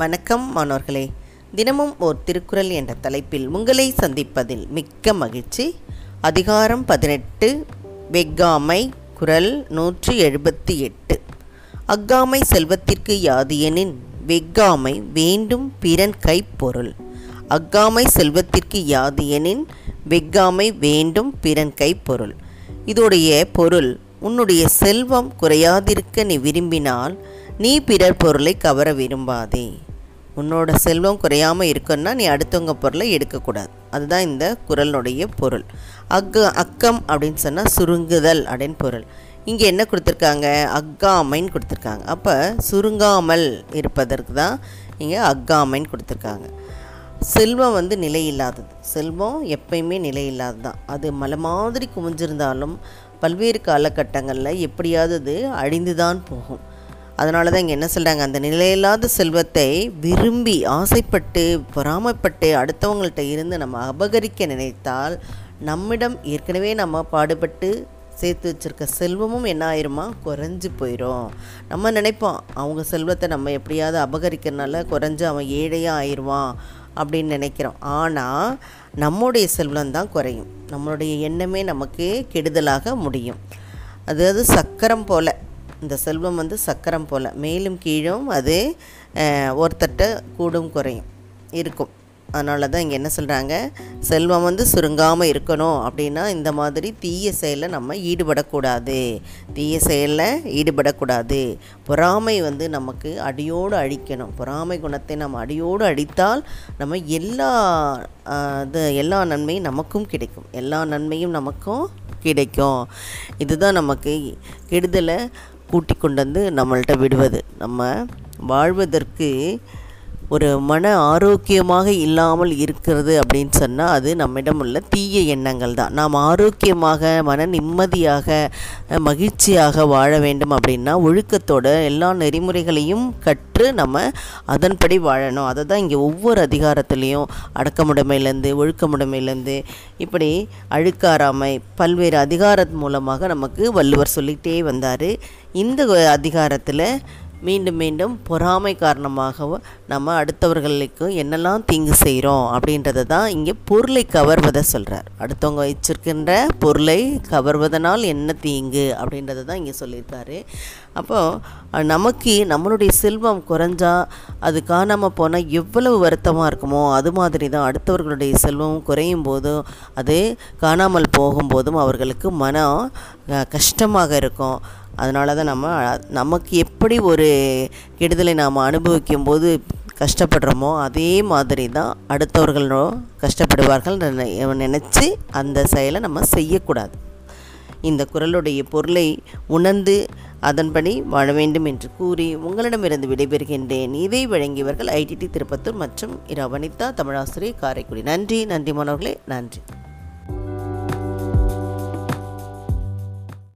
வணக்கம் மாணவர்களே. தினமும் ஓர் திருக்குறள் என்ற தலைப்பில் உங்களை சந்திப்பதில் மிக்க மகிழ்ச்சி. அதிகாரம் பதினெட்டு வெக்காமை குரல் நூற்றி எழுபத்தி எட்டு. அக்காமை செல்வத்திற்கு யாதியெனின் வெக்காமை வேண்டும் பிறன் கைப்பொருள். அக்காமை செல்வத்திற்கு யாதியெனின் வெக்காமை வேண்டும் பிறன் கைப்பொருள். இதோடைய பொருள் உன்னுடைய செல்வம் குறையாதிருக்க நீ விரும்பினால் நீ பிறர் பொருளை கவர விரும்பாதே. உன்னோட செல்வம் குறையாமல் இருக்குன்னா நீ அடுத்தவங்க பொருளை எடுக்கக்கூடாது. அதுதான் இந்த குரலினுடைய பொருள். அக்கு அக்கம் அப்படின்னு சொன்னால் சுருங்குதல் அப்படின்னு பொருள். இங்கே என்ன கொடுத்துருக்காங்க? அக்காமைன்னு கொடுத்துருக்காங்க. அப்போ சுருங்காமல் இருப்பதற்கு தான் இங்கே அக்காமைன்னு கொடுத்துருக்காங்க. செல்வம் வந்து நிலை இல்லாதது செல்வம் எப்பயுமே நிலை இல்லாதது தான் அது மலை மாதிரி குமிஞ்சிருந்தாலும் பல்வேறு காலகட்டங்களில் எப்படியாவது அது அழிந்து தான் போகும். அதனால தான் இங்கே என்ன சொல்கிறாங்க அந்த நிலையில்லாத செல்வத்தை விரும்பி ஆசைப்பட்டு பொறாமைப்பட்டு அடுத்தவங்கள்ட்ட இருந்து நம்ம அபகரிக்க நினைத்தால் நம்மிடம் ஏற்கனவே நம்ம பாடுபட்டு சேர்த்து வச்சுருக்க செல்வமும் என்ன ஆயிருமா? குறைஞ்சி போயிடும் நம்ம நினைப்போம் அவங்க செல்வத்தை நம்ம எப்படியாவது அபகரிக்கிறனால குறைஞ்சு அவன் ஏழையாக ஆயிடுவான் அப்படின்னு நினைக்கிறோம். ஆனால் நம்முடைய செல்வம் தான் குறையும். நம்மளுடைய எண்ணமே நமக்கு கெடுதலாக முடியும். அதாவது சக்கரம் போல். இந்த செல்வம் வந்து சக்கரம் போல். மேலும் கீழும் அது ஒருத்தட்ட கூடும் குறையும். இருக்கும். அதனால தான் இங்கே என்ன சொல்கிறாங்க செல்வம் வந்து சுருங்காமல் இருக்கணும் அப்படின்னா இந்த மாதிரி தீய செயலில் நம்ம ஈடுபடக்கூடாது. தீய செயலில் ஈடுபடக்கூடாது. பொறாமை வந்து நமக்கு அடியோடு அழிக்கணும். பொறாமை குணத்தை நம்ம அடியோடு அழித்தால் நம்ம எல்லா இது எல்லா நன்மையும் நமக்கும் கிடைக்கும். எல்லா நன்மையும் நமக்கும் கிடைக்கும். இதுதான் நமக்கு கெடுதலை கூட்டி கொண்டு வந்து நம்மள்கிட்ட விடுவது. நம்ம வாழ்வதற்கு ஒரு மன ஆரோக்கியமாக இல்லாமல் இருக்கிறது அப்படின்னு சொன்னால் அது நம்மிடம் உள்ள தீய எண்ணங்கள் தான். நாம் ஆரோக்கியமாக மன நிம்மதியாக மகிழ்ச்சியாக வாழ வேண்டும் அப்படின்னா ஒழுக்கத்தோட எல்லா நெறிமுறைகளையும் கற்று நம்ம அதன்படி வாழணும். அதை தான் இங்கே ஒவ்வொரு அதிகாரத்துலேயும் அடக்கமுடைமையிலேருந்து ஒழுக்கமுடைமையிலேருந்து இப்படி அழுக்காராமை பல்வேறு அதிகாரத் மூலமாக நமக்கு வள்ளுவர் சொல்லிகிட்டே வந்தார். இந்த அதிகாரத்தில் மீண்டும் மீண்டும் பொறாமை காரணமாகவும் நம்ம அடுத்தவர்களுக்கு என்னெல்லாம் தீங்கு செய்கிறோம் அப்படின்றத தான் இங்கே பொருளை கவர்வதை சொல்கிறார். அடுத்தவங்க வச்சிருக்கின்ற பொருளை கவர்வதனால் என்ன தீங்கு அப்படின்றத தான் இங்கே சொல்லியிருக்காரு. அப்போது நமக்கு நம்மளுடைய செல்வம் குறைஞ்சா அது காணாமல் போனால் எவ்வளவு வருத்தமாக இருக்குமோ அது மாதிரி தான் அடுத்தவர்களுடைய செல்வம் குறையும் போதும் அது காணாமல் போகும்போதும் அவர்களுக்கு மனம் கஷ்டமாக இருக்கும். அதனால தான் நம்ம நமக்கு எப்படி ஒரு கெடுதலை நாம் அனுபவிக்கும் போது கஷ்டப்படுறோமோ அதே மாதிரி தான் அடுத்தவர்களும் கஷ்டப்படுவார்கள் நினச்சி அந்த செயலை நம்ம செய்யக்கூடாது. இந்த குரலுடைய பொருளை உணர்ந்து அதன்படி வாழ வேண்டும் என்று கூறி உங்களிடமிருந்து விடைபெறுகின்றேன். இதை வழங்கியவர்கள் ஐடிடி திருப்பத்தூர் மற்றும் இரா வனிதா தமிழாசிரியர் காரைக்குடி. நன்றி நன்றி மாணவர்களே நன்றி.